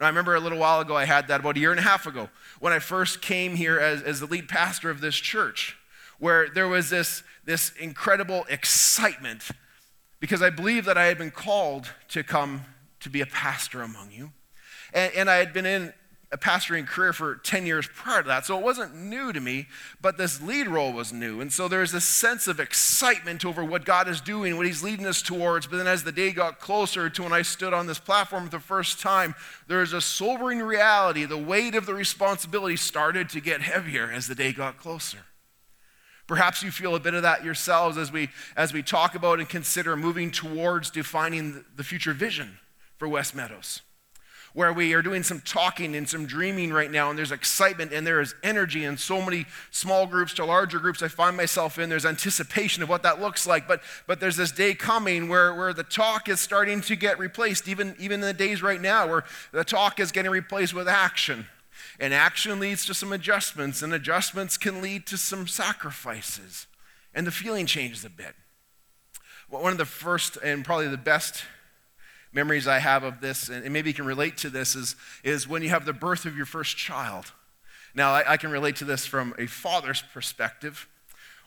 And I remember a little while ago, I had that about a year and a half ago when I first came here as, as the lead pastor of this church, where there was this, this incredible excitement because I believed that I had been called to come to be a pastor among you. And, and I had been in a pastoring career for 10 years prior to that, so it wasn't new to me, but this lead role was new. And so there's this sense of excitement over what God is doing, what He's leading us towards. But then as the day got closer to when I stood on this platform for the first time, there's a sobering reality. The weight of the responsibility started to get heavier as the day got closer. Perhaps you feel a bit of that yourselves as we, as we talk about and consider moving towards defining the future vision for West Meadows where we are doing some talking and some dreaming right now, and there's excitement and there is energy in so many small groups to larger groups I find myself in. There's anticipation of what that looks like, but, but there's this day coming where, where the talk is starting to get replaced, even, even in the days right now, where the talk is getting replaced with action. And action leads to some adjustments, and adjustments can lead to some sacrifices. And the feeling changes a bit. One of the first and probably the best memories I have of this, and maybe you can relate to this, is, is when you have the birth of your first child. Now, I, I can relate to this from a father's perspective,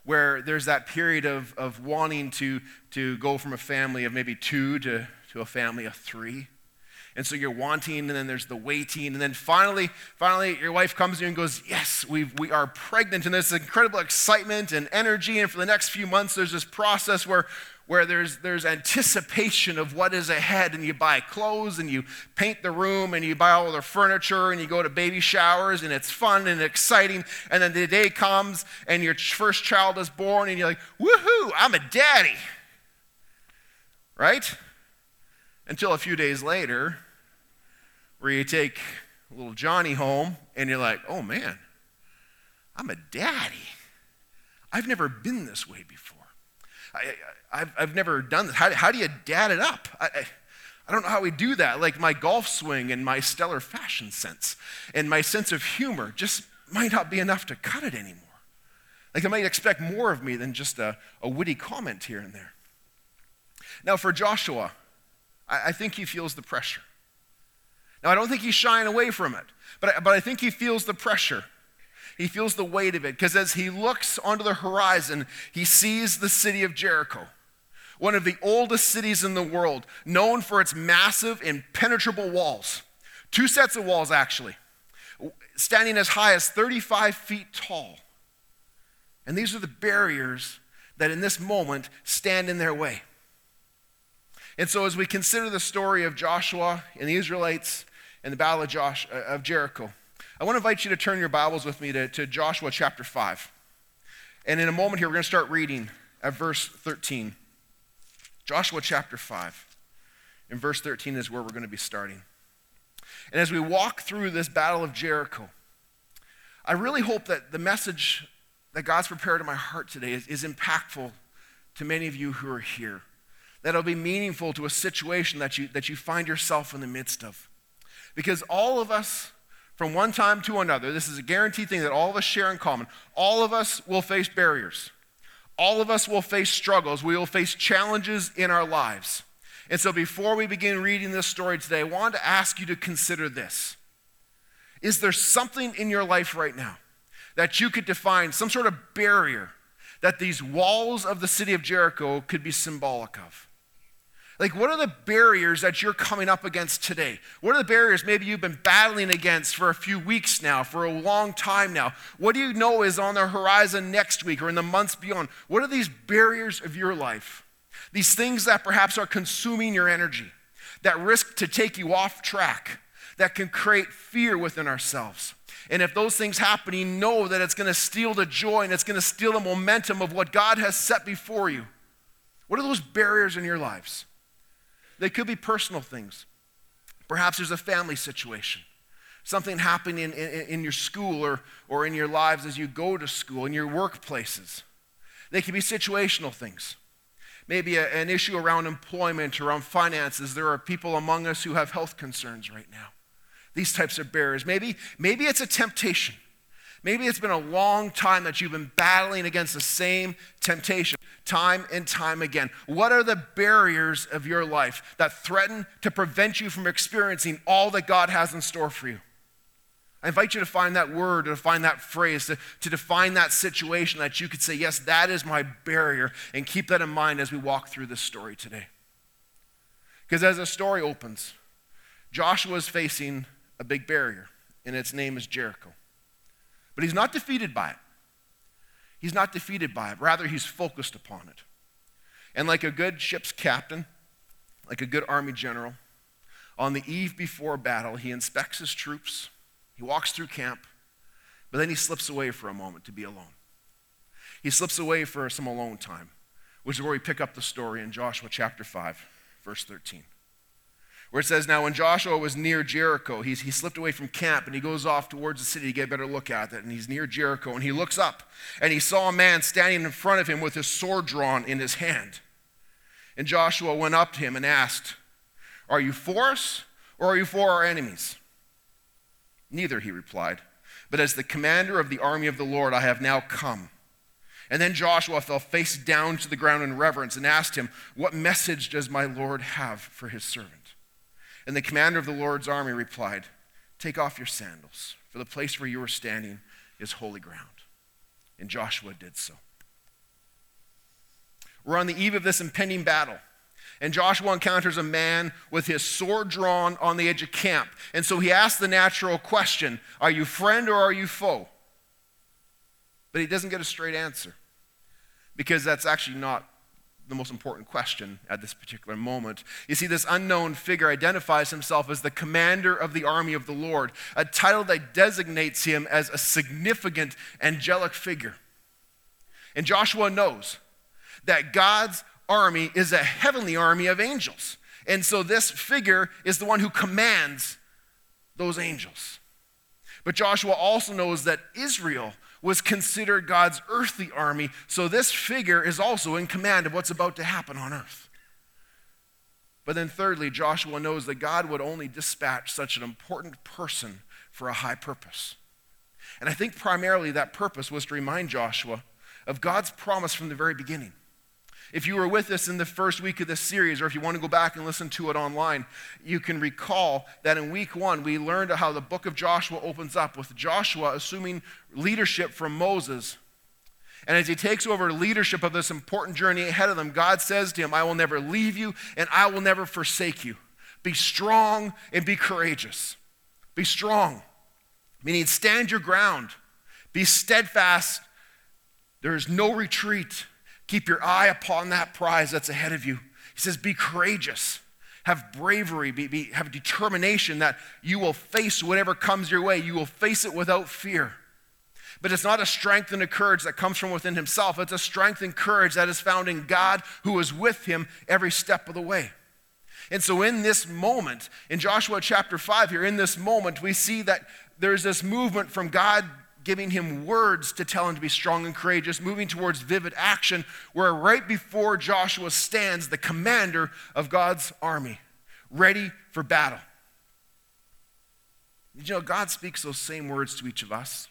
where there's that period of, of wanting to, to go from a family of maybe two to, to a family of three. And so you're wanting, and then there's the waiting, and then finally, finally, your wife comes to you and goes, "Yes, we we are pregnant." And there's incredible excitement and energy. And for the next few months, there's this process where where there's, there's anticipation of what is ahead, and you buy clothes and you paint the room and you buy all the furniture and you go to baby showers and it's fun and exciting. And then the day comes and your first child is born and you're like, woohoo, I'm a daddy. Right? Until a few days later, where you take little Johnny home and you're like, oh man, I'm a daddy. I've never been this way before. I, I've, I've never done this. How, how do you dad it up? I, I, I don't know how we do that. Like my golf swing and my stellar fashion sense and my sense of humor just might not be enough to cut it anymore. Like, I might expect more of me than just a, a witty comment here and there. Now, for Joshua, I, I, think he feels the pressure. Now, I don't think he's shying away from it, but I, but I think he feels the pressure. He feels the weight of it because as he looks onto the horizon, he sees the city of Jericho, one of the oldest cities in the world, known for its massive, impenetrable walls. Two sets of walls, actually, standing as high as 35 feet tall. And these are the barriers that in this moment stand in their way. And so, as we consider the story of Joshua and the Israelites and the Battle of, Josh, uh, of Jericho, I want to invite you to turn your Bibles with me to, to Joshua chapter 5. And in a moment here, we're going to start reading at verse 13. Joshua chapter 5. In verse 13 is where we're going to be starting. And as we walk through this battle of Jericho, I really hope that the message that God's prepared in my heart today is, is impactful to many of you who are here. That it'll be meaningful to a situation that you, that you find yourself in the midst of. Because all of us from one time to another, this is a guaranteed thing that all of us share in common. All of us will face barriers. All of us will face struggles. We will face challenges in our lives. And so, before we begin reading this story today, I want to ask you to consider this. Is there something in your life right now that you could define, some sort of barrier that these walls of the city of Jericho could be symbolic of? Like, what are the barriers that you're coming up against today? What are the barriers maybe you've been battling against for a few weeks now, for a long time now? What do you know is on the horizon next week or in the months beyond? What are these barriers of your life? These things that perhaps are consuming your energy, that risk to take you off track, that can create fear within ourselves. And if those things happen, you know that it's going to steal the joy and it's going to steal the momentum of what God has set before you. What are those barriers in your lives? They could be personal things. Perhaps there's a family situation, something happening in, in, in, your school or, or in your lives as you go to school, in your workplaces. They could be situational things. Maybe a, an issue around employment, around finances. There are people among us who have health concerns right now. These types of barriers. Maybe, maybe it's a temptation. Maybe it's been a long time that you've been battling against the same temptation time and time again. What are the barriers of your life that threaten to prevent you from experiencing all that God has in store for you? I invite you to find that word, to find that phrase, to, to define that situation that you could say, Yes, that is my barrier, and keep that in mind as we walk through this story today. Because as the story opens, Joshua is facing a big barrier, and its name is Jericho. But he's not defeated by it. He's not defeated by it. Rather, he's focused upon it. And like a good ship's captain, like a good army general, on the eve before battle, he inspects his troops, he walks through camp, but then he slips away for a moment to be alone. He slips away for some alone time, which is where we pick up the story in Joshua chapter 5, verse 13 where it says, Now when Joshua was near Jericho, he's, he slipped away from camp and he goes off towards the city to get a better look at it. And he's near Jericho and he looks up and he saw a man standing in front of him with his sword drawn in his hand. And Joshua went up to him and asked, Are you for us or are you for our enemies? Neither, he replied, but as the commander of the army of the Lord, I have now come. And then Joshua fell face down to the ground in reverence and asked him, What message does my Lord have for his servant? And the commander of the Lord's army replied, Take off your sandals, for the place where you are standing is holy ground. And Joshua did so. We're on the eve of this impending battle. And Joshua encounters a man with his sword drawn on the edge of camp. And so he asks the natural question Are you friend or are you foe? But he doesn't get a straight answer because that's actually not the most important question at this particular moment. You see, this unknown figure identifies himself as the commander of the army of the Lord, a title that designates him as a significant angelic figure. And Joshua knows that God's army is a heavenly army of angels. And so this figure is the one who commands those angels. But Joshua also knows that Israel was considered God's earthly army, so this figure is also in command of what's about to happen on earth. But then, thirdly, Joshua knows that God would only dispatch such an important person for a high purpose. And I think primarily that purpose was to remind Joshua of God's promise from the very beginning. If you were with us in the first week of this series, or if you want to go back and listen to it online, you can recall that in week one, we learned how the book of Joshua opens up with Joshua assuming leadership from Moses. And as he takes over leadership of this important journey ahead of them, God says to him, I will never leave you and I will never forsake you. Be strong and be courageous. Be strong, meaning stand your ground. Be steadfast. There is no retreat. Keep your eye upon that prize that's ahead of you. He says, Be courageous. Have bravery, be, be, have determination that you will face whatever comes your way. You will face it without fear. But it's not a strength and a courage that comes from within himself. It's a strength and courage that is found in God who is with him every step of the way. And so, in this moment, in Joshua chapter 5, here, in this moment, we see that there's this movement from God giving him words to tell him to be strong and courageous, moving towards vivid action, where right before Joshua stands the commander of God's army, ready for battle. Did you know God speaks those same words to each of us,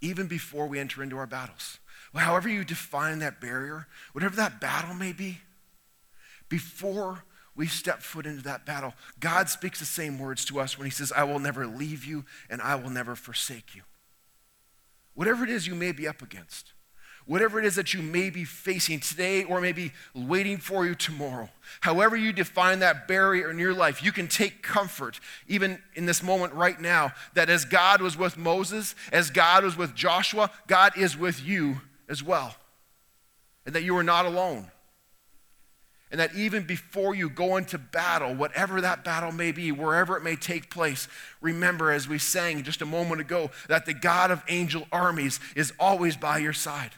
even before we enter into our battles? Well, however, you define that barrier, whatever that battle may be, before we step foot into that battle, God speaks the same words to us when He says, I will never leave you and I will never forsake you. Whatever it is you may be up against, whatever it is that you may be facing today or maybe waiting for you tomorrow, however you define that barrier in your life, you can take comfort, even in this moment right now, that as God was with Moses, as God was with Joshua, God is with you as well. And that you are not alone. And that even before you go into battle, whatever that battle may be, wherever it may take place, remember, as we sang just a moment ago, that the God of angel armies is always by your side.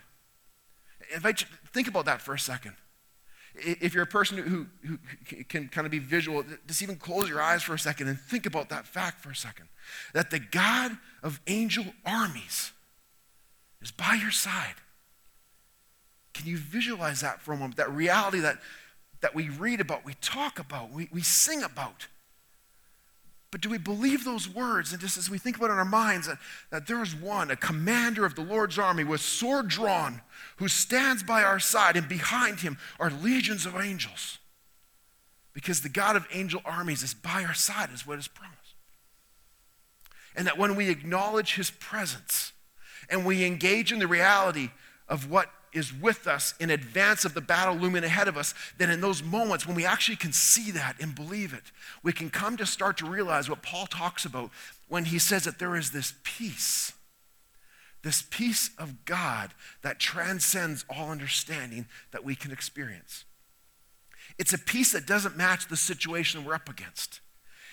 If I think about that for a second. If you're a person who, who can kind of be visual, just even close your eyes for a second and think about that fact for a second. That the God of angel armies is by your side. Can you visualize that for a moment? That reality that that we read about, we talk about, we, we sing about. But do we believe those words? And just as we think about it in our minds, that, that there is one, a commander of the Lord's army with sword drawn, who stands by our side, and behind him are legions of angels. Because the God of angel armies is by our side, is what is promised. And that when we acknowledge his presence and we engage in the reality of what is with us in advance of the battle looming ahead of us, then in those moments when we actually can see that and believe it, we can come to start to realize what Paul talks about when he says that there is this peace, this peace of God that transcends all understanding that we can experience. It's a peace that doesn't match the situation we're up against.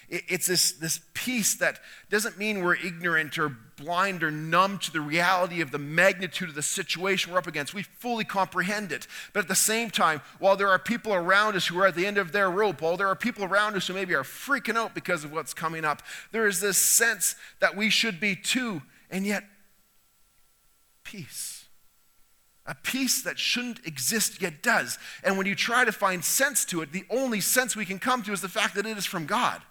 It's this, this peace that doesn't mean we're ignorant or blind or numb to the reality of the magnitude of the situation we're up against. We fully comprehend it. But at the same time, while there are people around us who are at the end of their rope, while there are people around us who maybe are freaking out because of what's coming up, there is this sense that we should be too, and yet, peace. A peace that shouldn't exist yet does. And when you try to find sense to it, the only sense we can come to is the fact that it is from God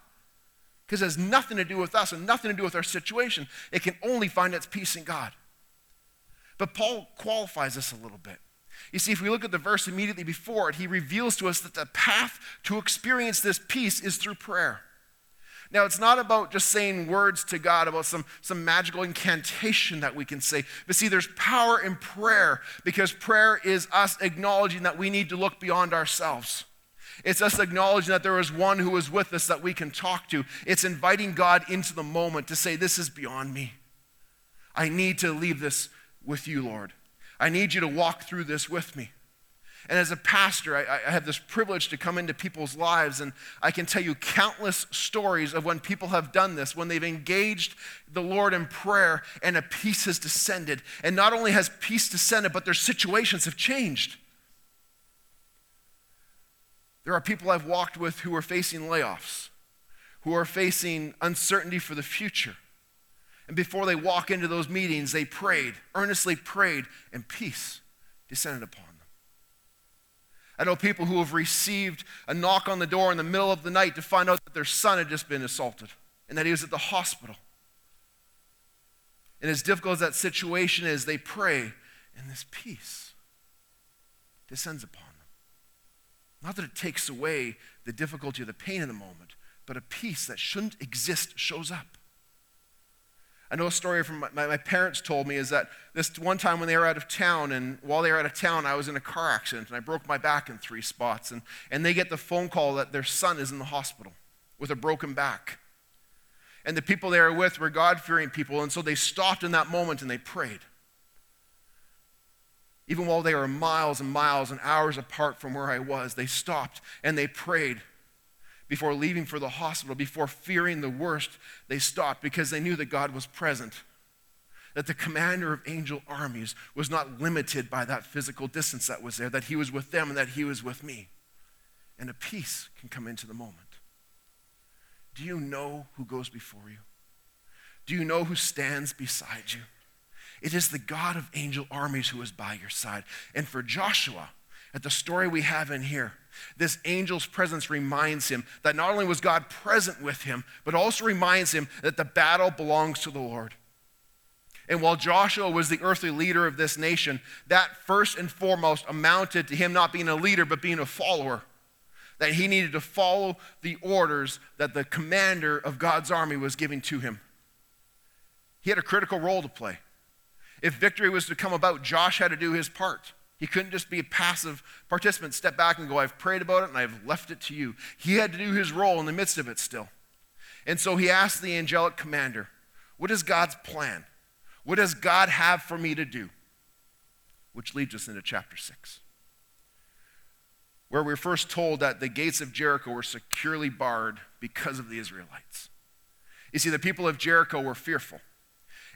because it has nothing to do with us and nothing to do with our situation. It can only find its peace in God. But Paul qualifies this a little bit. You see, if we look at the verse immediately before it, he reveals to us that the path to experience this peace is through prayer. Now, it's not about just saying words to God, about some, some magical incantation that we can say. But see, there's power in prayer because prayer is us acknowledging that we need to look beyond ourselves. It's us acknowledging that there is one who is with us that we can talk to. It's inviting God into the moment to say, This is beyond me. I need to leave this with you, Lord. I need you to walk through this with me. And as a pastor, I, I, have this privilege to come into people's lives, and I can tell you countless stories of when people have done this, when they've engaged the Lord in prayer and a peace has descended. And not only has peace descended, but their situations have changed. There are people I've walked with who are facing layoffs, who are facing uncertainty for the future. And before they walk into those meetings, they prayed, earnestly prayed, and peace descended upon them. I know people who have received a knock on the door in the middle of the night to find out that their son had just been assaulted and that he was at the hospital. And as difficult as that situation is, they pray, and this peace descends upon them. Not that it takes away the difficulty or the pain in the moment, but a peace that shouldn't exist shows up. I know a story from my, my, parents told me is that this one time when they were out of town, and while they were out of town, I was in a car accident and I broke my back in three spots. And, and they get the phone call that their son is in the hospital with a broken back. And the people they were with were God fearing people, and so they stopped in that moment and they prayed even while they were miles and miles and hours apart from where I was, they stopped and they prayed before leaving for the hospital, before fearing the worst. They stopped because they knew that God was present, that the commander of angel armies was not limited by that physical distance that was there, that he was with them and that he was with me. And a peace can come into the moment. Do you know who goes before you? Do you know who stands beside you? It is the God of angel armies who is by your side. And for Joshua, at the story we have in here, this angel's presence reminds him that not only was God present with him, but also reminds him that the battle belongs to the Lord. And while Joshua was the earthly leader of this nation, that first and foremost amounted to him not being a leader, but being a follower. That he needed to follow the orders that the commander of God's army was giving to him. He had a critical role to play. If victory was to come about, Josh had to do his part. He couldn't just be a passive participant, step back and go, I've prayed about it and I've left it to you. He had to do his role in the midst of it still. And so he asked the angelic commander, What is God's plan? What does God have for me to do? Which leads us into chapter 6, where we're first told that the gates of Jericho were securely barred because of the Israelites. You see, the people of Jericho were fearful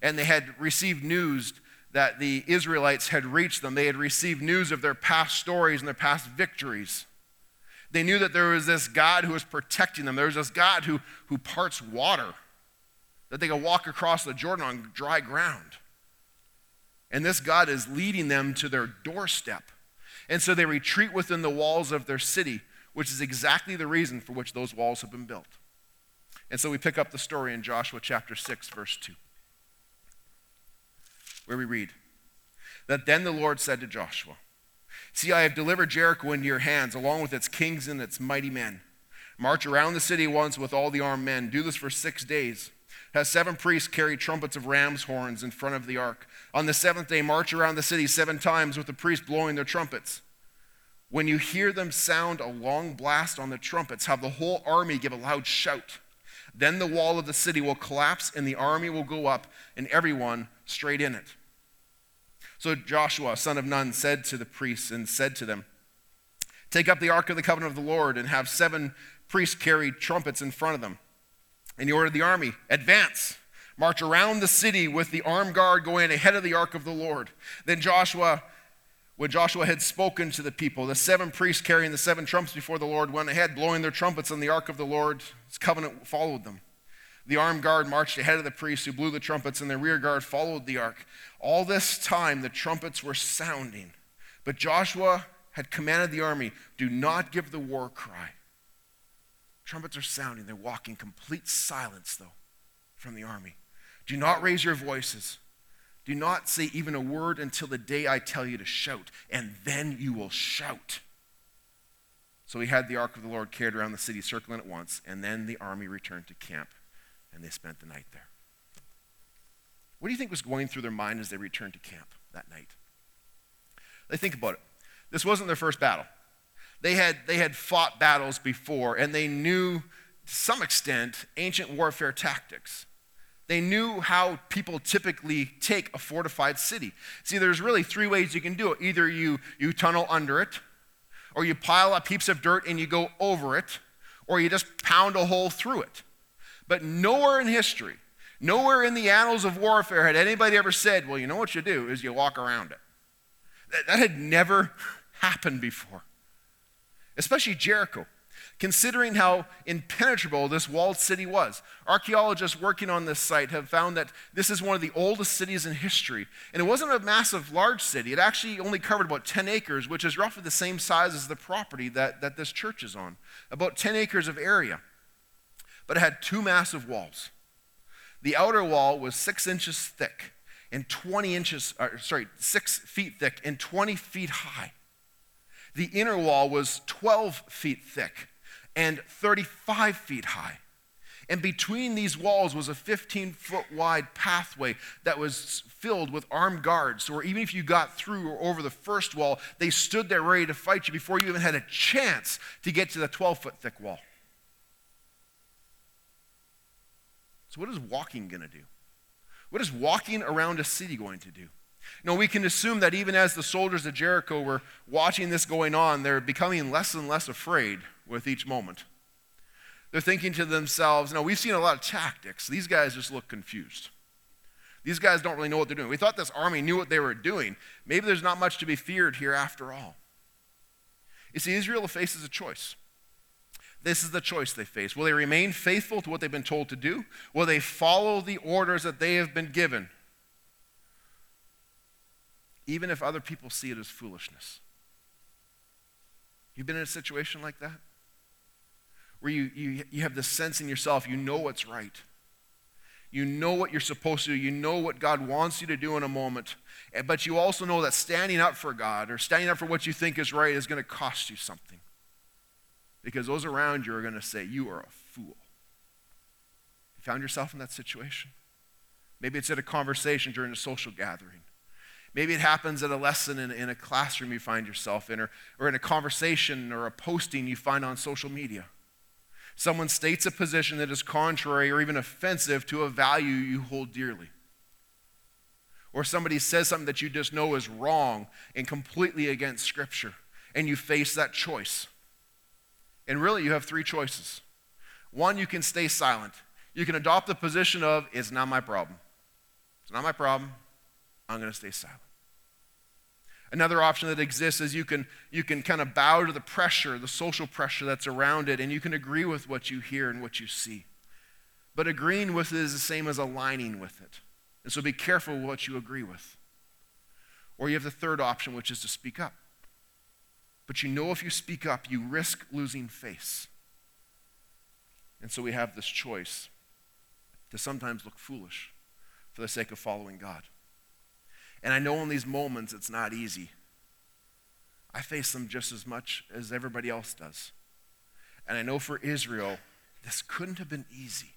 and they had received news that the Israelites had reached them. They had received news of their past stories and their past victories. They knew that there was this God who was protecting them. There was this God who, who parts water, that they could walk across the Jordan on dry ground. And this God is leading them to their doorstep. And so they retreat within the walls of their city, which is exactly the reason for which those walls have been built. And so we pick up the story in Joshua chapter 6, verse 2, where we read that then the Lord said to Joshua, See, I have delivered Jericho into your hands, along with its kings and its mighty men. March around the city once with all the armed men. Do this for six days. Have seven priests carry trumpets of ram's horns in front of the ark. On the seventh day, march around the city seven times with the priests blowing their trumpets. When you hear them sound a long blast on the trumpets, have the whole army give a loud shout. Then the wall of the city will collapse, and the army will go up, and everyone straight in it. So Joshua, son of Nun, said to the priests and said to them, Take up the ark of the covenant of the Lord, and have seven priests carry trumpets in front of them. And he ordered the army, Advance, march around the city with the armed guard going ahead of the ark of the Lord. Then Joshua when Joshua had spoken to the people, the seven priests carrying the seven trumpets before the Lord went ahead, blowing their trumpets, and the ark of the Lord's covenant followed them. The armed guard marched ahead of the priests who blew the trumpets, and the rear guard followed the ark. All this time, the trumpets were sounding. But Joshua had commanded the army do not give the war cry. Trumpets are sounding. They're walking complete silence, though, from the army. Do not raise your voices. Do not say even a word until the day I tell you to shout, and then you will shout. So he had the ark of the Lord carried around the city, circling it once, and then the army returned to camp, and they spent the night there. What do you think was going through their mind as they returned to camp that night? They think about it. This wasn't their first battle. They had, they had fought battles before, and they knew, to some extent, ancient warfare tactics. They knew how people typically take a fortified city. See, there's really three ways you can do it. Either you, you tunnel under it, or you pile up heaps of dirt and you go over it, or you just pound a hole through it. But nowhere in history, nowhere in the annals of warfare had anybody ever said, well, you know what you do is you walk around it. That, that had never happened before, especially Jericho considering how impenetrable this walled city was. Archaeologists working on this site have found that this is one of the oldest cities in history. And it wasn't a massive, large city. It actually only covered about 10 acres, which is roughly the same size as the property that, that this church is on. About 10 acres of area. But it had two massive walls. The outer wall was six inches thick and 20 inches, or, sorry, six feet thick and 20 feet high. The inner wall was 12 feet thick and 35 feet high. And between these walls was a 15 foot wide pathway that was filled with armed guards. So even if you got through or over the first wall, they stood there ready to fight you before you even had a chance to get to the 12 foot thick wall. So, what is walking going to do? What is walking around a city going to do? Know, we can assume that even as the soldiers of Jericho were watching this going on, they're becoming less and less afraid with each moment. They're thinking to themselves, no, we've seen a lot of tactics. These guys just look confused. These guys don't really know what they're doing. We thought this army knew what they were doing. Maybe there's not much to be feared here after all. You see, Israel faces a choice. This is the choice they face. Will they remain faithful to what they've been told to do? Will they follow the orders that they have been given? Even if other people see it as foolishness. You've been in a situation like that? Where you, you, you have this sense in yourself, you know what's right. You know what you're supposed to do. You know what God wants you to do in a moment. But you also know that standing up for God or standing up for what you think is right is going to cost you something. Because those around you are going to say, You are a fool. You found yourself in that situation? Maybe it's at a conversation during a social gathering. Maybe it happens at a lesson in, in a classroom you find yourself in, or, or in a conversation or a posting you find on social media. Someone states a position that is contrary or even offensive to a value you hold dearly. Or somebody says something that you just know is wrong and completely against Scripture, and you face that choice. And really, you have three choices. One, you can stay silent. You can adopt the position of, it's not my problem. It's not my problem. I'm going to stay silent. Another option that exists is you can, you can kind of bow to the pressure, the social pressure that's around it, and you can agree with what you hear and what you see. But agreeing with it is the same as aligning with it. And so be careful what you agree with. Or you have the third option, which is to speak up. But you know if you speak up, you risk losing face. And so we have this choice to sometimes look foolish for the sake of following God. And I know in these moments it's not easy. I face them just as much as everybody else does. And I know for Israel, this couldn't have been easy.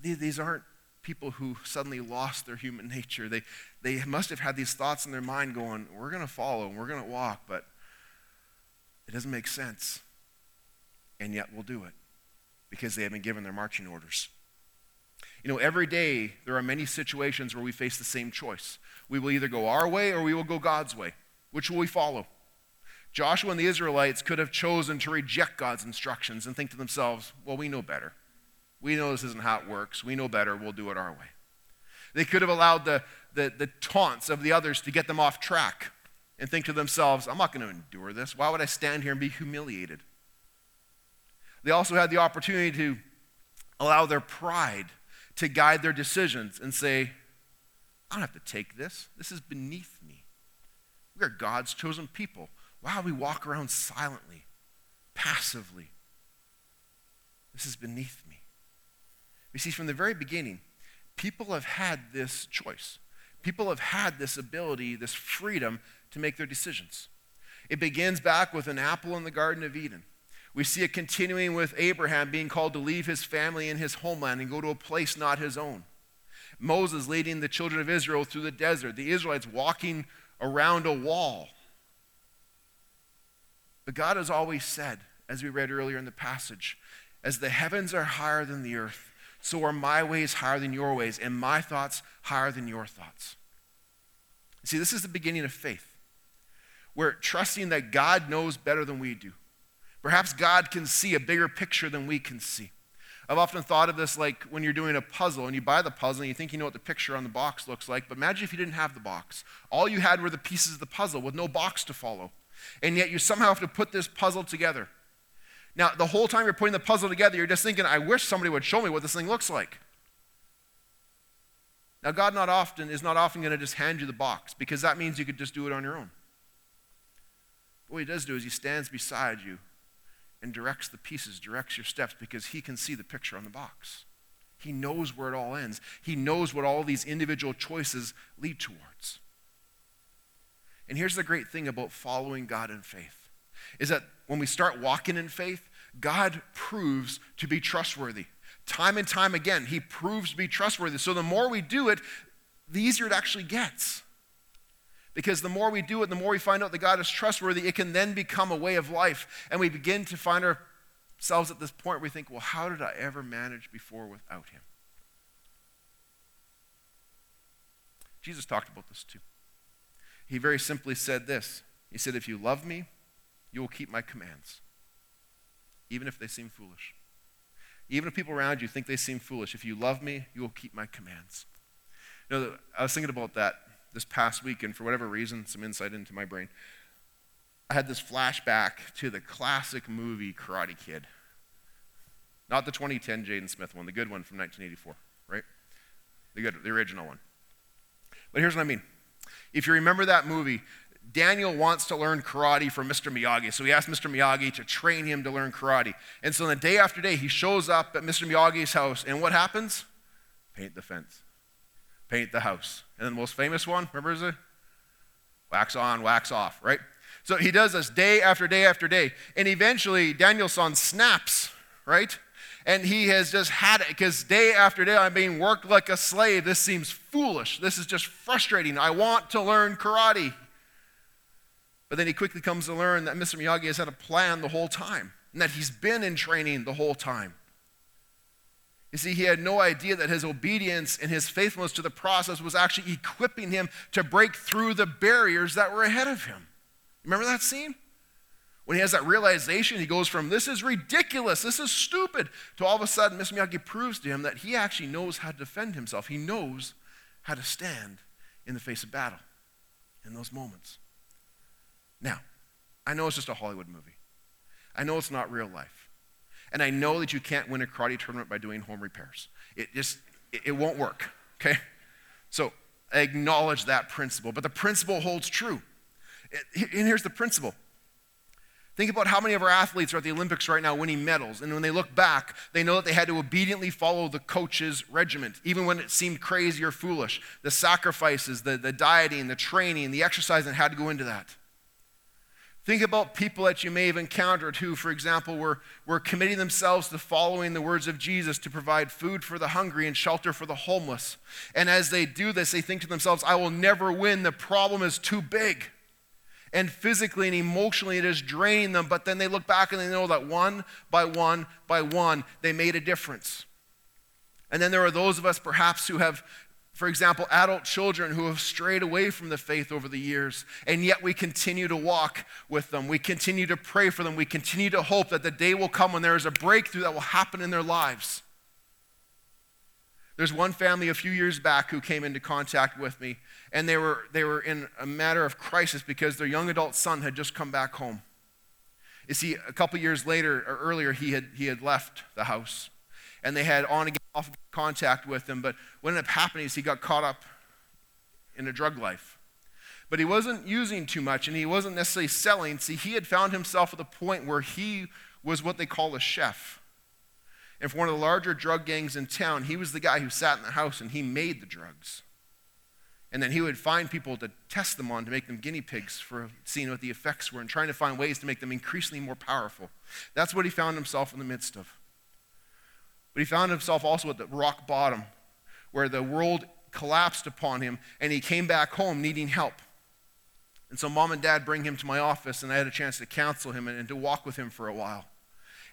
These aren't people who suddenly lost their human nature. They, they must have had these thoughts in their mind going, we're going to follow and we're going to walk, but it doesn't make sense. And yet we'll do it because they have been given their marching orders. You know, every day there are many situations where we face the same choice. We will either go our way or we will go God's way. Which will we follow? Joshua and the Israelites could have chosen to reject God's instructions and think to themselves, well, we know better. We know this isn't how it works. We know better. We'll do it our way. They could have allowed the, the, the taunts of the others to get them off track and think to themselves, I'm not going to endure this. Why would I stand here and be humiliated? They also had the opportunity to allow their pride to guide their decisions and say, I don't have to take this. This is beneath me. We are God's chosen people. Do we walk around silently, passively? This is beneath me. You see, from the very beginning, people have had this choice. People have had this ability, this freedom to make their decisions. It begins back with an apple in the Garden of Eden. We see it continuing with Abraham being called to leave his family and his homeland and go to a place not his own. Moses leading the children of Israel through the desert, the Israelites walking around a wall. But God has always said, as we read earlier in the passage, as the heavens are higher than the earth, so are my ways higher than your ways, and my thoughts higher than your thoughts. See, this is the beginning of faith. We're trusting that God knows better than we do. Perhaps God can see a bigger picture than we can see. I've often thought of this like when you're doing a puzzle and you buy the puzzle and you think you know what the picture on the box looks like, but imagine if you didn't have the box. All you had were the pieces of the puzzle with no box to follow. And yet you somehow have to put this puzzle together. Now, the whole time you're putting the puzzle together, you're just thinking, I wish somebody would show me what this thing looks like. Now, God not often is not often going to just hand you the box because that means you could just do it on your own. But what he does do is he stands beside you and directs the pieces, directs your steps because he can see the picture on the box. He knows where it all ends. He knows what all these individual choices lead towards. And here's the great thing about following God in faith is that when we start walking in faith, God proves to be trustworthy. Time and time again, He proves to be trustworthy. So the more we do it, the easier it actually gets. Because the more we do it, the more we find out that God is trustworthy, it can then become a way of life. And we begin to find ourselves at this point where we think, well, how did I ever manage before without Him? Jesus talked about this too. He very simply said this He said, If you love me, you will keep my commands, even if they seem foolish. Even if people around you think they seem foolish, if you love me, you will keep my commands. You know, I was thinking about that this past week, and for whatever reason, some insight into my brain. I had this flashback to the classic movie Karate Kid. Not the 2010 Jaden Smith one, the good one from 1984, right? The good, the original one. But here's what I mean. If you remember that movie, Daniel wants to learn karate from Mr. Miyagi. So he asks Mr. Miyagi to train him to learn karate. And so the day after day, he shows up at Mr. Miyagi's house. And what happens? Paint the fence, paint the house. And then the most famous one, remember, is it? Wax on, wax off, right? So he does this day after day after day. And eventually, Daniel-san snaps, right? And he has just had it because day after day I'm being worked like a slave. This seems foolish. This is just frustrating. I want to learn karate. But then he quickly comes to learn that Mr. Miyagi has had a plan the whole time and that he's been in training the whole time. You see, he had no idea that his obedience and his faithfulness to the process was actually equipping him to break through the barriers that were ahead of him. Remember that scene? When he has that realization, he goes from, this is ridiculous, this is stupid, to all of a sudden, Mr. Miyagi proves to him that he actually knows how to defend himself. He knows how to stand in the face of battle in those moments. Now, I know it's just a Hollywood movie. I know it's not real life. And I know that you can't win a karate tournament by doing home repairs. It just, it, it won't work, okay? So acknowledge that principle, but the principle holds true. It, and here's the principle Think about how many of our athletes are at the Olympics right now winning medals. And when they look back, they know that they had to obediently follow the coach's regiment, even when it seemed crazy or foolish. The sacrifices, the, the dieting, the training, the exercise that had to go into that. Think about people that you may have encountered who, for example, were, were committing themselves to following the words of Jesus to provide food for the hungry and shelter for the homeless. And as they do this, they think to themselves, I will never win. The problem is too big and physically and emotionally it is draining them, but then they look back and they know that one by one by one, they made a difference. And then there are those of us perhaps who have, for example, adult children who have strayed away from the faith over the years, and yet we continue to walk with them. We continue to pray for them. We continue to hope that the day will come when there is a breakthrough that will happen in their lives. There's one family a few years back who came into contact with me, and they were, they were in a matter of crisis because their young adult son had just come back home. You see, a couple years later or earlier, he had, he had left the house, and they had on again off contact with him. But what ended up happening is he got caught up in a drug life. But he wasn't using too much, and he wasn't necessarily selling. See, he had found himself at the point where he was what they call a chef and for one of the larger drug gangs in town, he was the guy who sat in the house and he made the drugs. And then he would find people to test them on to make them guinea pigs for seeing what the effects were and trying to find ways to make them increasingly more powerful. That's what he found himself in the midst of. But he found himself also at the rock bottom where the world collapsed upon him and he came back home needing help. And so mom and dad bring him to my office and I had a chance to counsel him and, and to walk with him for a while.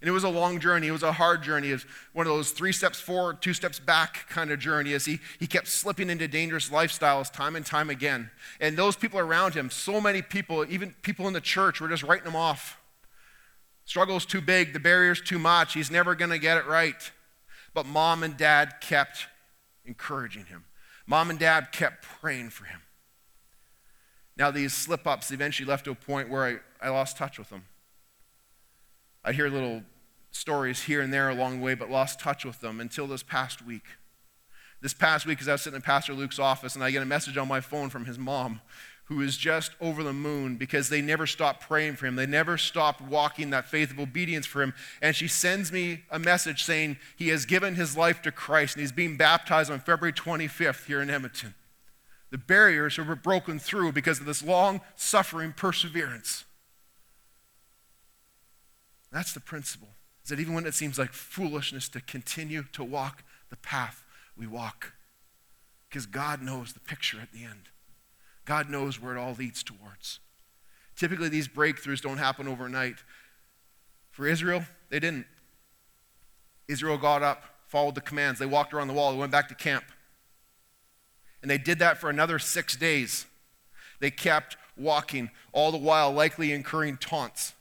And it was a long journey. It was a hard journey. It was one of those three steps forward, two steps back kind of journey as he, he kept slipping into dangerous lifestyles time and time again. And those people around him, so many people, even people in the church, were just writing him off. Struggle's too big, the barrier's too much, he's never going to get it right. But mom and dad kept encouraging him. Mom and dad kept praying for him. Now, these slip ups eventually left to a point where I, I lost touch with them. I hear little stories here and there along the way, but lost touch with them until this past week. This past week, as I was sitting in Pastor Luke's office, and I get a message on my phone from his mom, who is just over the moon because they never stopped praying for him. They never stopped walking that faith of obedience for him. And she sends me a message saying he has given his life to Christ and he's being baptized on February 25th here in Edmonton. The barriers were broken through because of this long suffering perseverance. That's the principle. Is that even when it seems like foolishness to continue to walk the path we walk, because God knows the picture at the end. God knows where it all leads towards. Typically, these breakthroughs don't happen overnight. For Israel, they didn't. Israel got up, followed the commands. They walked around the wall, they went back to camp. And they did that for another six days. They kept walking, all the while likely incurring taunts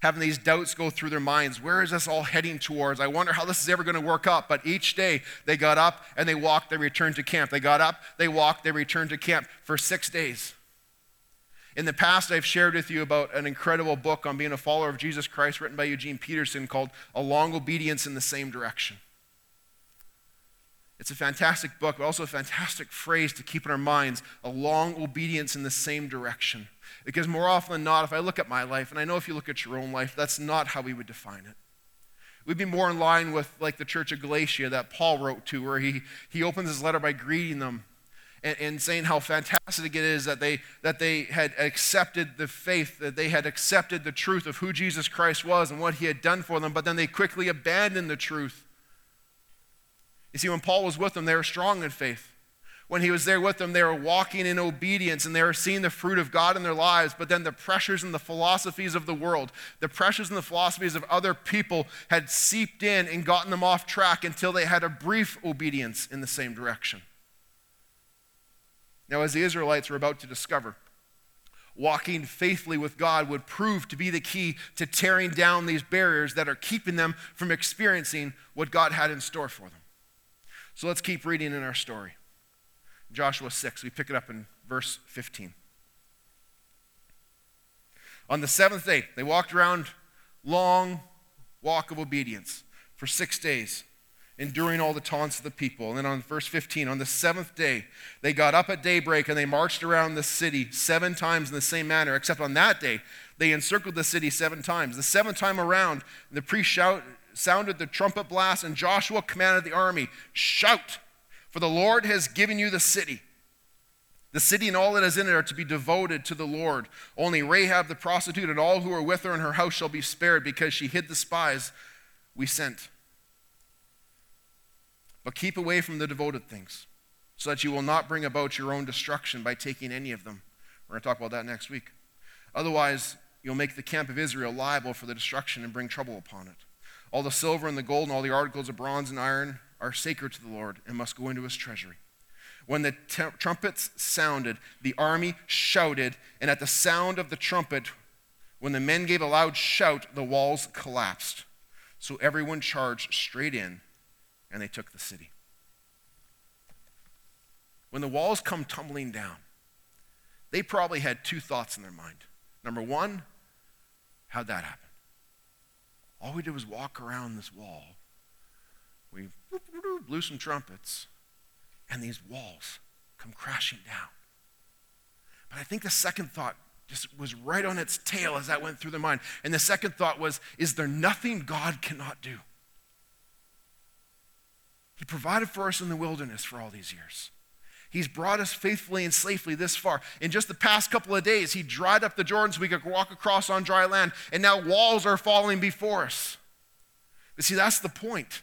having these doubts go through their minds. Where is this all heading towards? I wonder how this is ever going to work out. But each day they got up and they walked, they returned to camp. They got up, they walked, they returned to camp for six days. In the past, I've shared with you about an incredible book on being a follower of Jesus Christ written by Eugene Peterson called A Long Obedience in the Same Direction. It's a fantastic book, but also a fantastic phrase to keep in our minds a long obedience in the same direction. Because more often than not, if I look at my life, and I know if you look at your own life, that's not how we would define it. We'd be more in line with like the church of Galatia that Paul wrote to, where he, he opens his letter by greeting them and, and saying how fantastic it is that they, that they had accepted the faith, that they had accepted the truth of who Jesus Christ was and what he had done for them, but then they quickly abandoned the truth. You see, when Paul was with them, they were strong in faith when he was there with them, they were walking in obedience and they were seeing the fruit of God in their lives. But then the pressures and the philosophies of the world, the pressures and the philosophies of other people had seeped in and gotten them off track until they had a brief obedience in the same direction. Now, as the Israelites were about to discover, walking faithfully with God would prove to be the key to tearing down these barriers that are keeping them from experiencing what God had in store for them. So let's keep reading in our story. Joshua 6. We pick it up in verse 15. On the seventh day, they walked around long walk of obedience for six days, enduring all the taunts of the people. And then on verse 15, on the seventh day, they got up at daybreak and they marched around the city seven times in the same manner, except on that day, They encircled the city seven times. The seventh time around, the priest shout, sounded the trumpet blast, and Joshua commanded the army Shout, for the Lord has given you the city. The city and all that is in it are to be devoted to the Lord. Only Rahab the prostitute and all who are with her in her house shall be spared because she hid the spies we sent. But keep away from the devoted things so that you will not bring about your own destruction by taking any of them. We're going to talk about that next week. Otherwise, You'll make the camp of Israel liable for the destruction and bring trouble upon it. All the silver and the gold and all the articles of bronze and iron are sacred to the Lord and must go into his treasury. When the t- trumpets sounded, the army shouted, and at the sound of the trumpet, when the men gave a loud shout, the walls collapsed. So everyone charged straight in, and they took the city. When the walls come tumbling down, they probably had two thoughts in their mind. Number one, How'd that happen? All we did was walk around this wall. We blew some trumpets, and these walls come crashing down. But I think the second thought just was right on its tail as that went through their mind. And the second thought was, is there nothing God cannot do? He provided for us in the wilderness for all these years. He's brought us faithfully and safely this far. In just the past couple of days, He dried up the Jordan so we could walk across on dry land, and now walls are falling before us. But see, that's the point,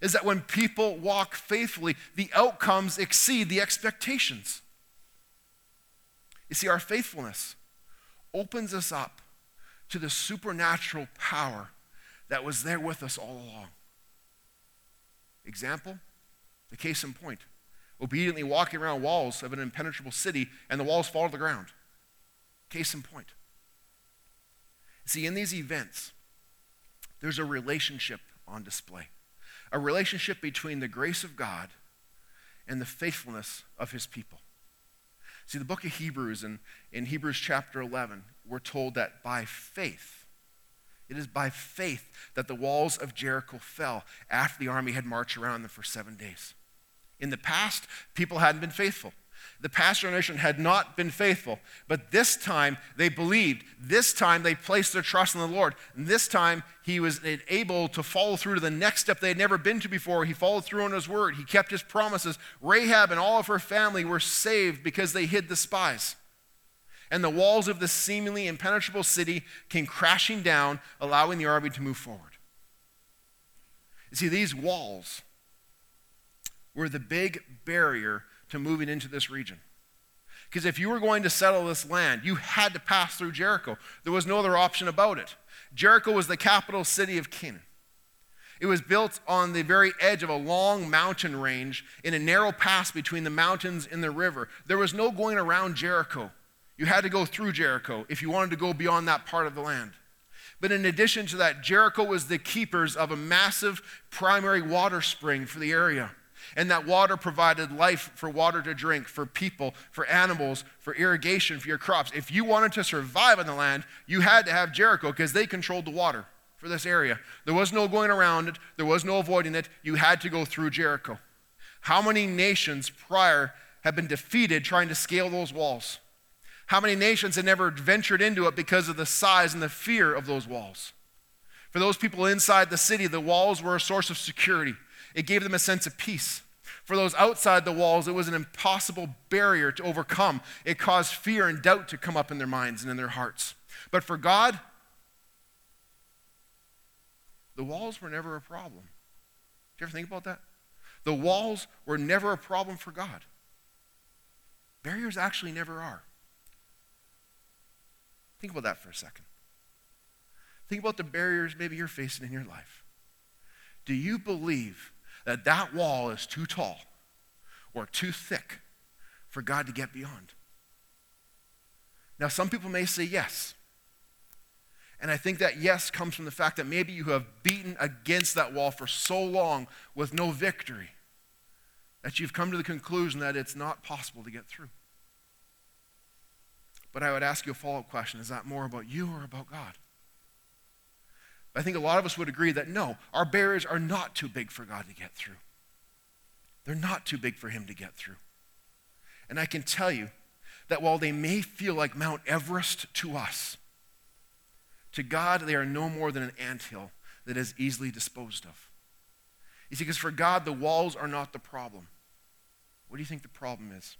is that when people walk faithfully, the outcomes exceed the expectations. You see, our faithfulness opens us up to the supernatural power that was there with us all along. Example, the case in point obediently walking around walls of an impenetrable city, and the walls fall to the ground. Case in point. See, in these events, there's a relationship on display a relationship between the grace of God and the faithfulness of his people. See, the book of Hebrews, and in Hebrews chapter 11, we're told that by faith, it is by faith that the walls of Jericho fell after the army had marched around them for seven days. In the past, people hadn't been faithful. The past generation had not been faithful, but this time they believed. This time they placed their trust in the Lord. And this time he was able to follow through to the next step they had never been to before. He followed through on his word, he kept his promises. Rahab and all of her family were saved because they hid the spies. And the walls of the seemingly impenetrable city came crashing down, allowing the army to move forward. You see, these walls were the big barrier to moving into this region. Because if you were going to settle this land, you had to pass through Jericho. There was no other option about it. Jericho was the capital city of Canaan. It was built on the very edge of a long mountain range in a narrow pass between the mountains and the river. There was no going around Jericho. You had to go through Jericho if you wanted to go beyond that part of the land. But in addition to that, Jericho was the keepers of a massive primary water spring for the area. And that water provided life for water to drink, for people, for animals, for irrigation, for your crops. If you wanted to survive on the land, you had to have Jericho because they controlled the water for this area. There was no going around it, there was no avoiding it. You had to go through Jericho. How many nations prior have been defeated trying to scale those walls? How many nations had never ventured into it because of the size and the fear of those walls? For those people inside the city, the walls were a source of security. It gave them a sense of peace. For those outside the walls, it was an impossible barrier to overcome. It caused fear and doubt to come up in their minds and in their hearts. But for God, the walls were never a problem. Do you ever think about that? The walls were never a problem for God. Barriers actually never are. Think about that for a second. Think about the barriers maybe you're facing in your life. Do you believe that that wall is too tall or too thick for God to get beyond. Now, some people may say yes. And I think that yes comes from the fact that maybe you have beaten against that wall for so long with no victory that you've come to the conclusion that it's not possible to get through. But I would ask you a follow up question is that more about you or about God? I think a lot of us would agree that no, our barriers are not too big for God to get through. They're not too big for Him to get through. And I can tell you that while they may feel like Mount Everest to us, To God, they are no more than an anthill that is easily disposed of. You see, because for God, the walls are not the problem. What do you think the problem is?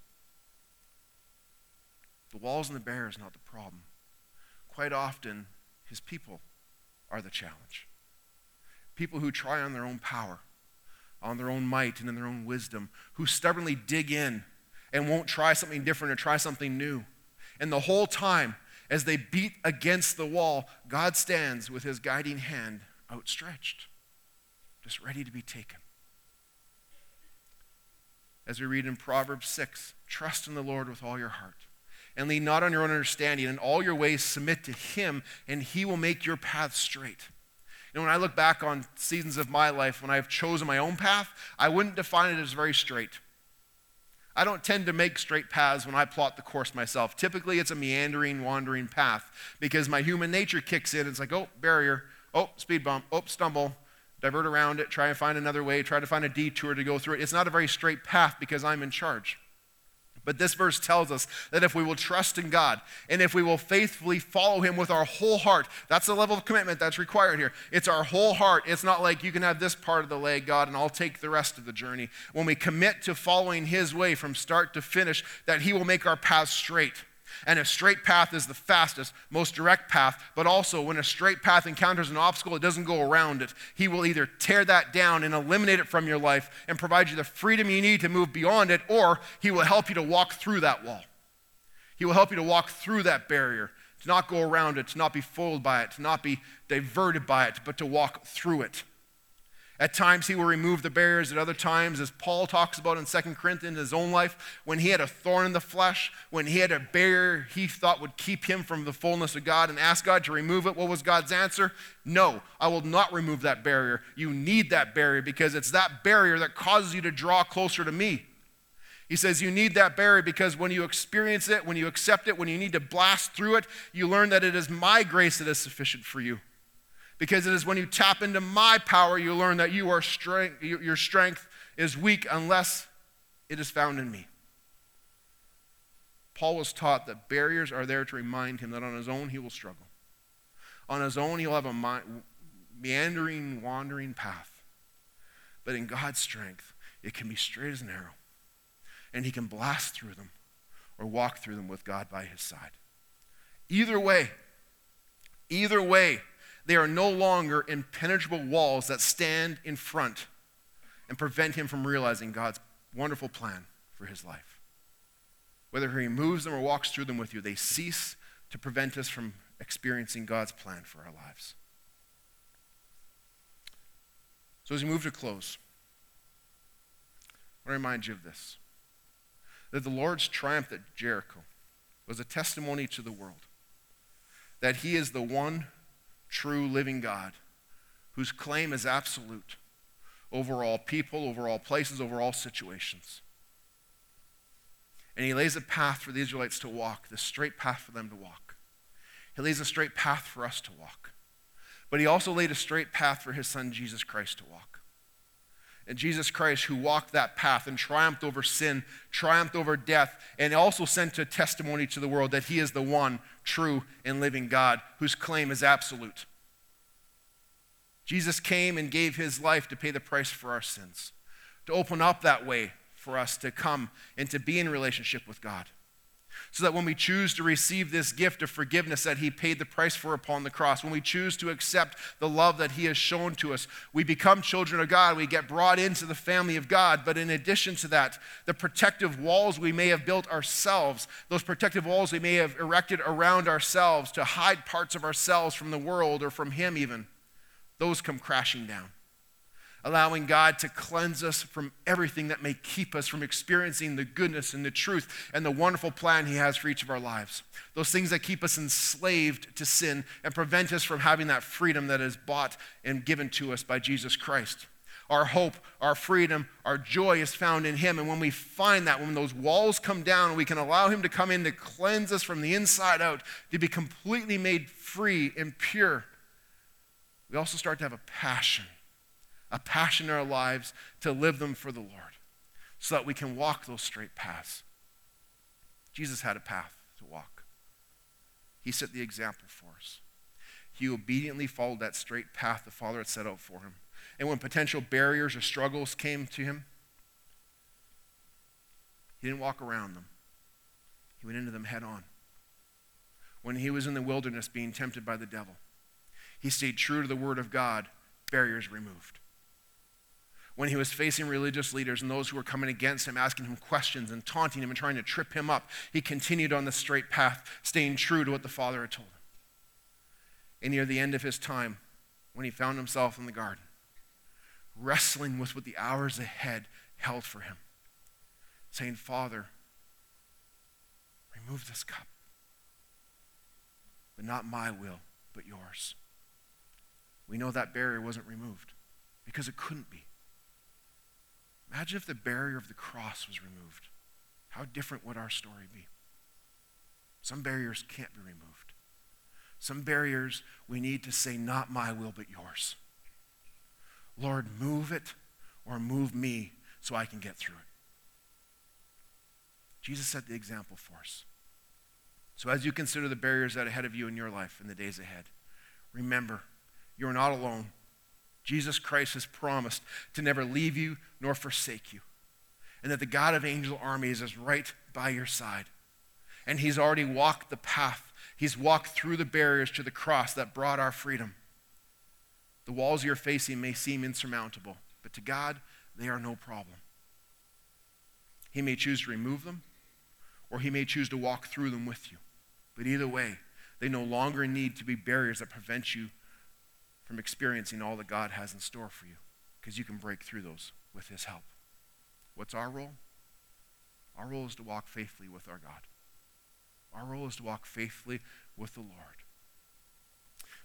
The walls and the barriers not the problem. Quite often, his people are the challenge. People who try on their own power, on their own might, and in their own wisdom, who stubbornly dig in and won't try something different or try something new. And the whole time, as they beat against the wall, God stands with his guiding hand outstretched, just ready to be taken. As we read in Proverbs 6, trust in the Lord with all your heart and lean not on your own understanding. In all your ways, submit to Him, and He will make your path straight. You know, when I look back on seasons of my life when I've chosen my own path, I wouldn't define it as very straight. I don't tend to make straight paths when I plot the course myself. Typically, it's a meandering, wandering path because my human nature kicks in. It's like, oh, barrier, oh, speed bump, oh, stumble, divert around it, try and find another way, try to find a detour to go through it. It's not a very straight path because I'm in charge. But this verse tells us that if we will trust in God and if we will faithfully follow Him with our whole heart, that's the level of commitment that's required here. It's our whole heart. It's not like you can have this part of the leg, God, and I'll take the rest of the journey. When we commit to following His way from start to finish, that He will make our path straight. And a straight path is the fastest, most direct path. But also, when a straight path encounters an obstacle, it doesn't go around it. He will either tear that down and eliminate it from your life and provide you the freedom you need to move beyond it, or He will help you to walk through that wall. He will help you to walk through that barrier, to not go around it, to not be fooled by it, to not be diverted by it, but to walk through it. At times, he will remove the barriers. At other times, as Paul talks about in 2 Corinthians in his own life, when he had a thorn in the flesh, when he had a barrier he thought would keep him from the fullness of God and asked God to remove it, what was God's answer? No, I will not remove that barrier. You need that barrier because it's that barrier that causes you to draw closer to me. He says you need that barrier because when you experience it, when you accept it, when you need to blast through it, you learn that it is my grace that is sufficient for you. Because it is when you tap into my power, you learn that you are strength, your strength is weak unless it is found in me. Paul was taught that barriers are there to remind him that on his own he will struggle. On his own he'll have a meandering, wandering path. But in God's strength, it can be straight as an arrow. And he can blast through them or walk through them with God by his side. Either way, either way, they are no longer impenetrable walls that stand in front and prevent him from realizing God's wonderful plan for his life. Whether he removes them or walks through them with you, they cease to prevent us from experiencing God's plan for our lives. So, as we move to close, I want to remind you of this that the Lord's triumph at Jericho was a testimony to the world that he is the one true living God whose claim is absolute over all people, over all places, over all situations. And he lays a path for the Israelites to walk, the straight path for them to walk. He lays a straight path for us to walk. But he also laid a straight path for his son Jesus Christ to walk. And Jesus Christ, who walked that path and triumphed over sin, triumphed over death, and also sent a testimony to the world that he is the one true and living God whose claim is absolute. Jesus came and gave his life to pay the price for our sins, to open up that way for us to come and to be in relationship with God. So that when we choose to receive this gift of forgiveness that He paid the price for upon the cross, when we choose to accept the love that He has shown to us, we become children of God. We get brought into the family of God. But in addition to that, the protective walls we may have built ourselves, those protective walls we may have erected around ourselves to hide parts of ourselves from the world or from Him, even, those come crashing down allowing God to cleanse us from everything that may keep us from experiencing the goodness and the truth and the wonderful plan He has for each of our lives. Those things that keep us enslaved to sin and prevent us from having that freedom that is bought and given to us by Jesus Christ. Our hope, our freedom, our joy is found in Him. And when we find that, when those walls come down, we can allow Him to come in to cleanse us from the inside out, to be completely made free and pure. We also start to have a passion a passion in our lives to live them for the Lord so that we can walk those straight paths. Jesus had a path to walk, He set the example for us. he obediently followed that straight path the Father had set out for him. And when potential barriers or struggles came to him, he didn't walk around them, he went into them head on. When he was in the wilderness being tempted by the devil, he stayed true to the Word of God, barriers removed. When he was facing religious leaders and those who were coming against him, asking him questions and taunting him and trying to trip him up, he continued on the straight path, staying true to what the Father had told him. And near the end of his time, when he found himself in the garden, wrestling with what the hours ahead held for him, saying, Father, remove this cup, but not my will, but yours. We know that barrier wasn't removed because it couldn't be. Imagine if the barrier of the cross was removed. How different would our story be? Some barriers can't be removed. Some barriers we need to say, Not my will, but yours. Lord, move it or move me so I can get through it. Jesus set the example for us. So, as you consider the barriers that are ahead of you in your life in the days ahead, remember you're not alone. Jesus Christ has promised to never leave you nor forsake you, and that the God of angel armies is right by your side. And he's already walked the path, he's walked through the barriers to the cross that brought our freedom. The walls you're facing may seem insurmountable, but to God, they are no problem. He may choose to remove them, or he may choose to walk through them with you. But either way, they no longer need to be barriers that prevent you from experiencing all that God has in store for you, because you can break through those with his help. What's our role? Our role is to walk faithfully with our God. Our role is to walk faithfully with the Lord.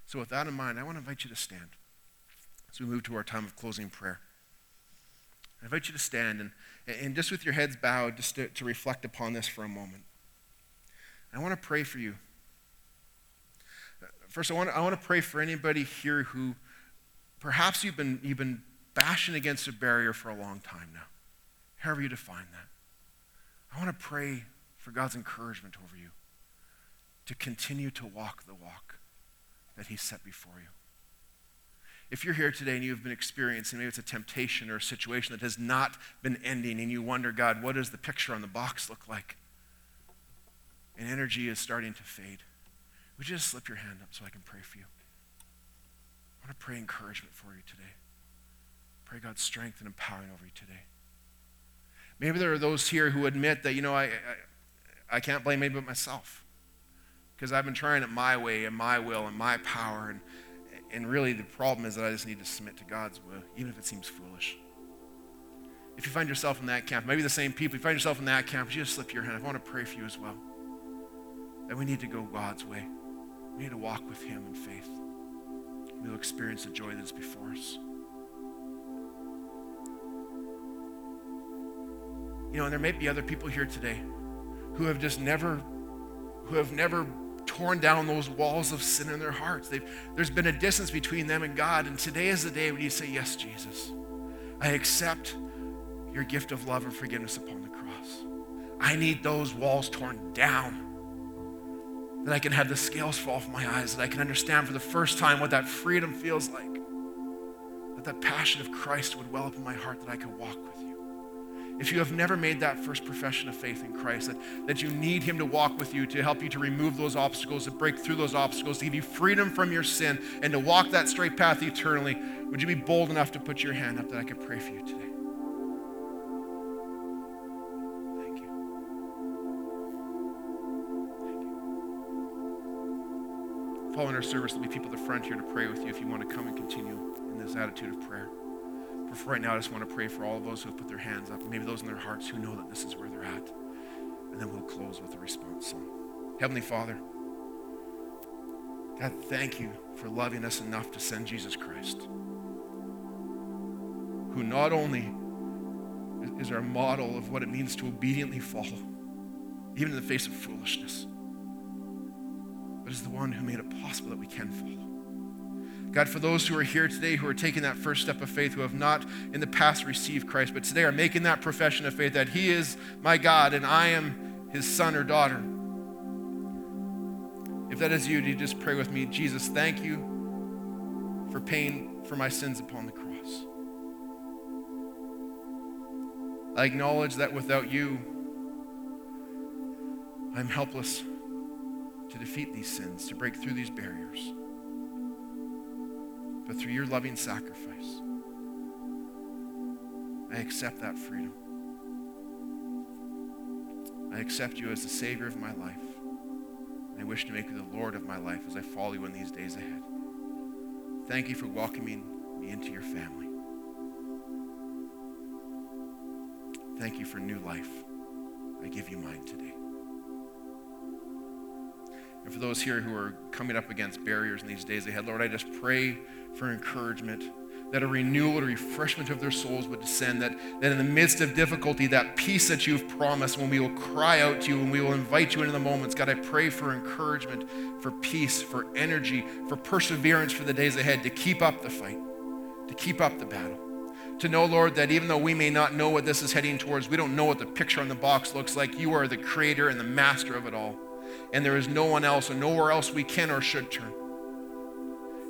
So, with that in mind, I want to invite you to stand as we move to our time of closing prayer. I invite you to stand and, and just with your heads bowed, just to, to reflect upon this for a moment. I want to pray for you. First, I want, to, I want to pray for anybody here who perhaps you've been, you've been bashing against a barrier for a long time now, however you define that. I want to pray for God's encouragement over you to continue to walk the walk that He set before you. If you're here today and you've been experiencing, maybe it's a temptation or a situation that has not been ending, and you wonder, God, what does the picture on the box look like? And energy is starting to fade. Would you just slip your hand up so I can pray for you? I want to pray encouragement for you today. Pray God's strength and empowering over you today. Maybe there are those here who admit that, you know, I, I, I can't blame anybody but myself because I've been trying it my way and my will and my power. And, and really, the problem is that I just need to submit to God's will, even if it seems foolish. If you find yourself in that camp, maybe the same people, if you find yourself in that camp, you just slip your hand. I want to pray for you as well. That we need to go God's way. We need to walk with Him in faith. We'll experience the joy that is before us. You know, and there may be other people here today who have just never, who have never torn down those walls of sin in their hearts. They've, there's been a distance between them and God, and today is the day when you say, Yes, Jesus, I accept your gift of love and forgiveness upon the cross. I need those walls torn down. That I can have the scales fall from my eyes, that I can understand for the first time what that freedom feels like. That that passion of Christ would well up in my heart, that I could walk with you if you have never made that first profession of faith in Christ, that, that you need Him to walk with you, to help you to remove those obstacles, to break through those obstacles, to give you freedom from your sin, and to walk that straight path eternally, would you be bold enough to put your hand up that I could pray for you today? You. Following our service, there'll be people at the front here to pray with you if you want to come and continue in this attitude of prayer. But for right now, I just want to pray for all of those who have put their hands up, maybe those in their hearts who know that this is where they're at. And then we'll close with a response song. Heavenly Father, God, thank you for loving us enough to send Jesus Christ, who not only is our model of what it means to obediently follow, even in the face of foolishness, but is the one who made it possible that we can follow. God, for those who are here today who are taking that first step of faith, who have not in the past received Christ, but today are making that profession of faith that He is my God and I am His son or daughter. If that is you, do you just pray with me? Jesus, thank you for paying for my sins upon the cross. I acknowledge that without you, I'm helpless to defeat these sins, to break through these barriers. But through your loving sacrifice, I accept that freedom. I accept you as the Savior of my life. And I wish to make you the Lord of my life as I follow you in these days ahead. Thank you for welcoming me into your family. Thank you for new life. I give you mine today. And for those here who are coming up against barriers in these days ahead, Lord, I just pray for encouragement, that a renewal, a refreshment of their souls would descend, that, that in the midst of difficulty, that peace that you've promised, when we will cry out to you and we will invite you into the moments, God, I pray for encouragement, for peace, for energy, for perseverance for the days ahead, to keep up the fight, to keep up the battle to know, Lord, that even though we may not know what this is heading towards, we don't know what the picture on the box looks like, you are the creator and the master of it all. And there is no one else and nowhere else we can or should turn.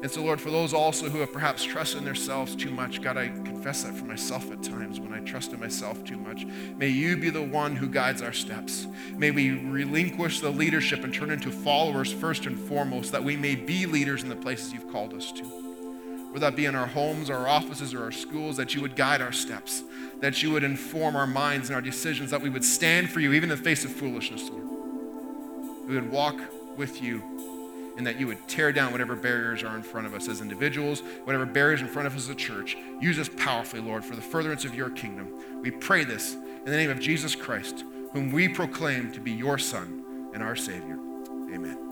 And so, Lord, for those also who have perhaps trusted in themselves too much, God, I confess that for myself at times when I trust in myself too much. May you be the one who guides our steps. May we relinquish the leadership and turn into followers first and foremost, that we may be leaders in the places you've called us to whether that be in our homes, our offices, or our schools, that you would guide our steps, that you would inform our minds and our decisions, that we would stand for you even in the face of foolishness, Lord. We would walk with you, and that you would tear down whatever barriers are in front of us as individuals, whatever barriers in front of us as a church. Use us powerfully, Lord, for the furtherance of your kingdom. We pray this in the name of Jesus Christ, whom we proclaim to be your Son and our Savior. Amen.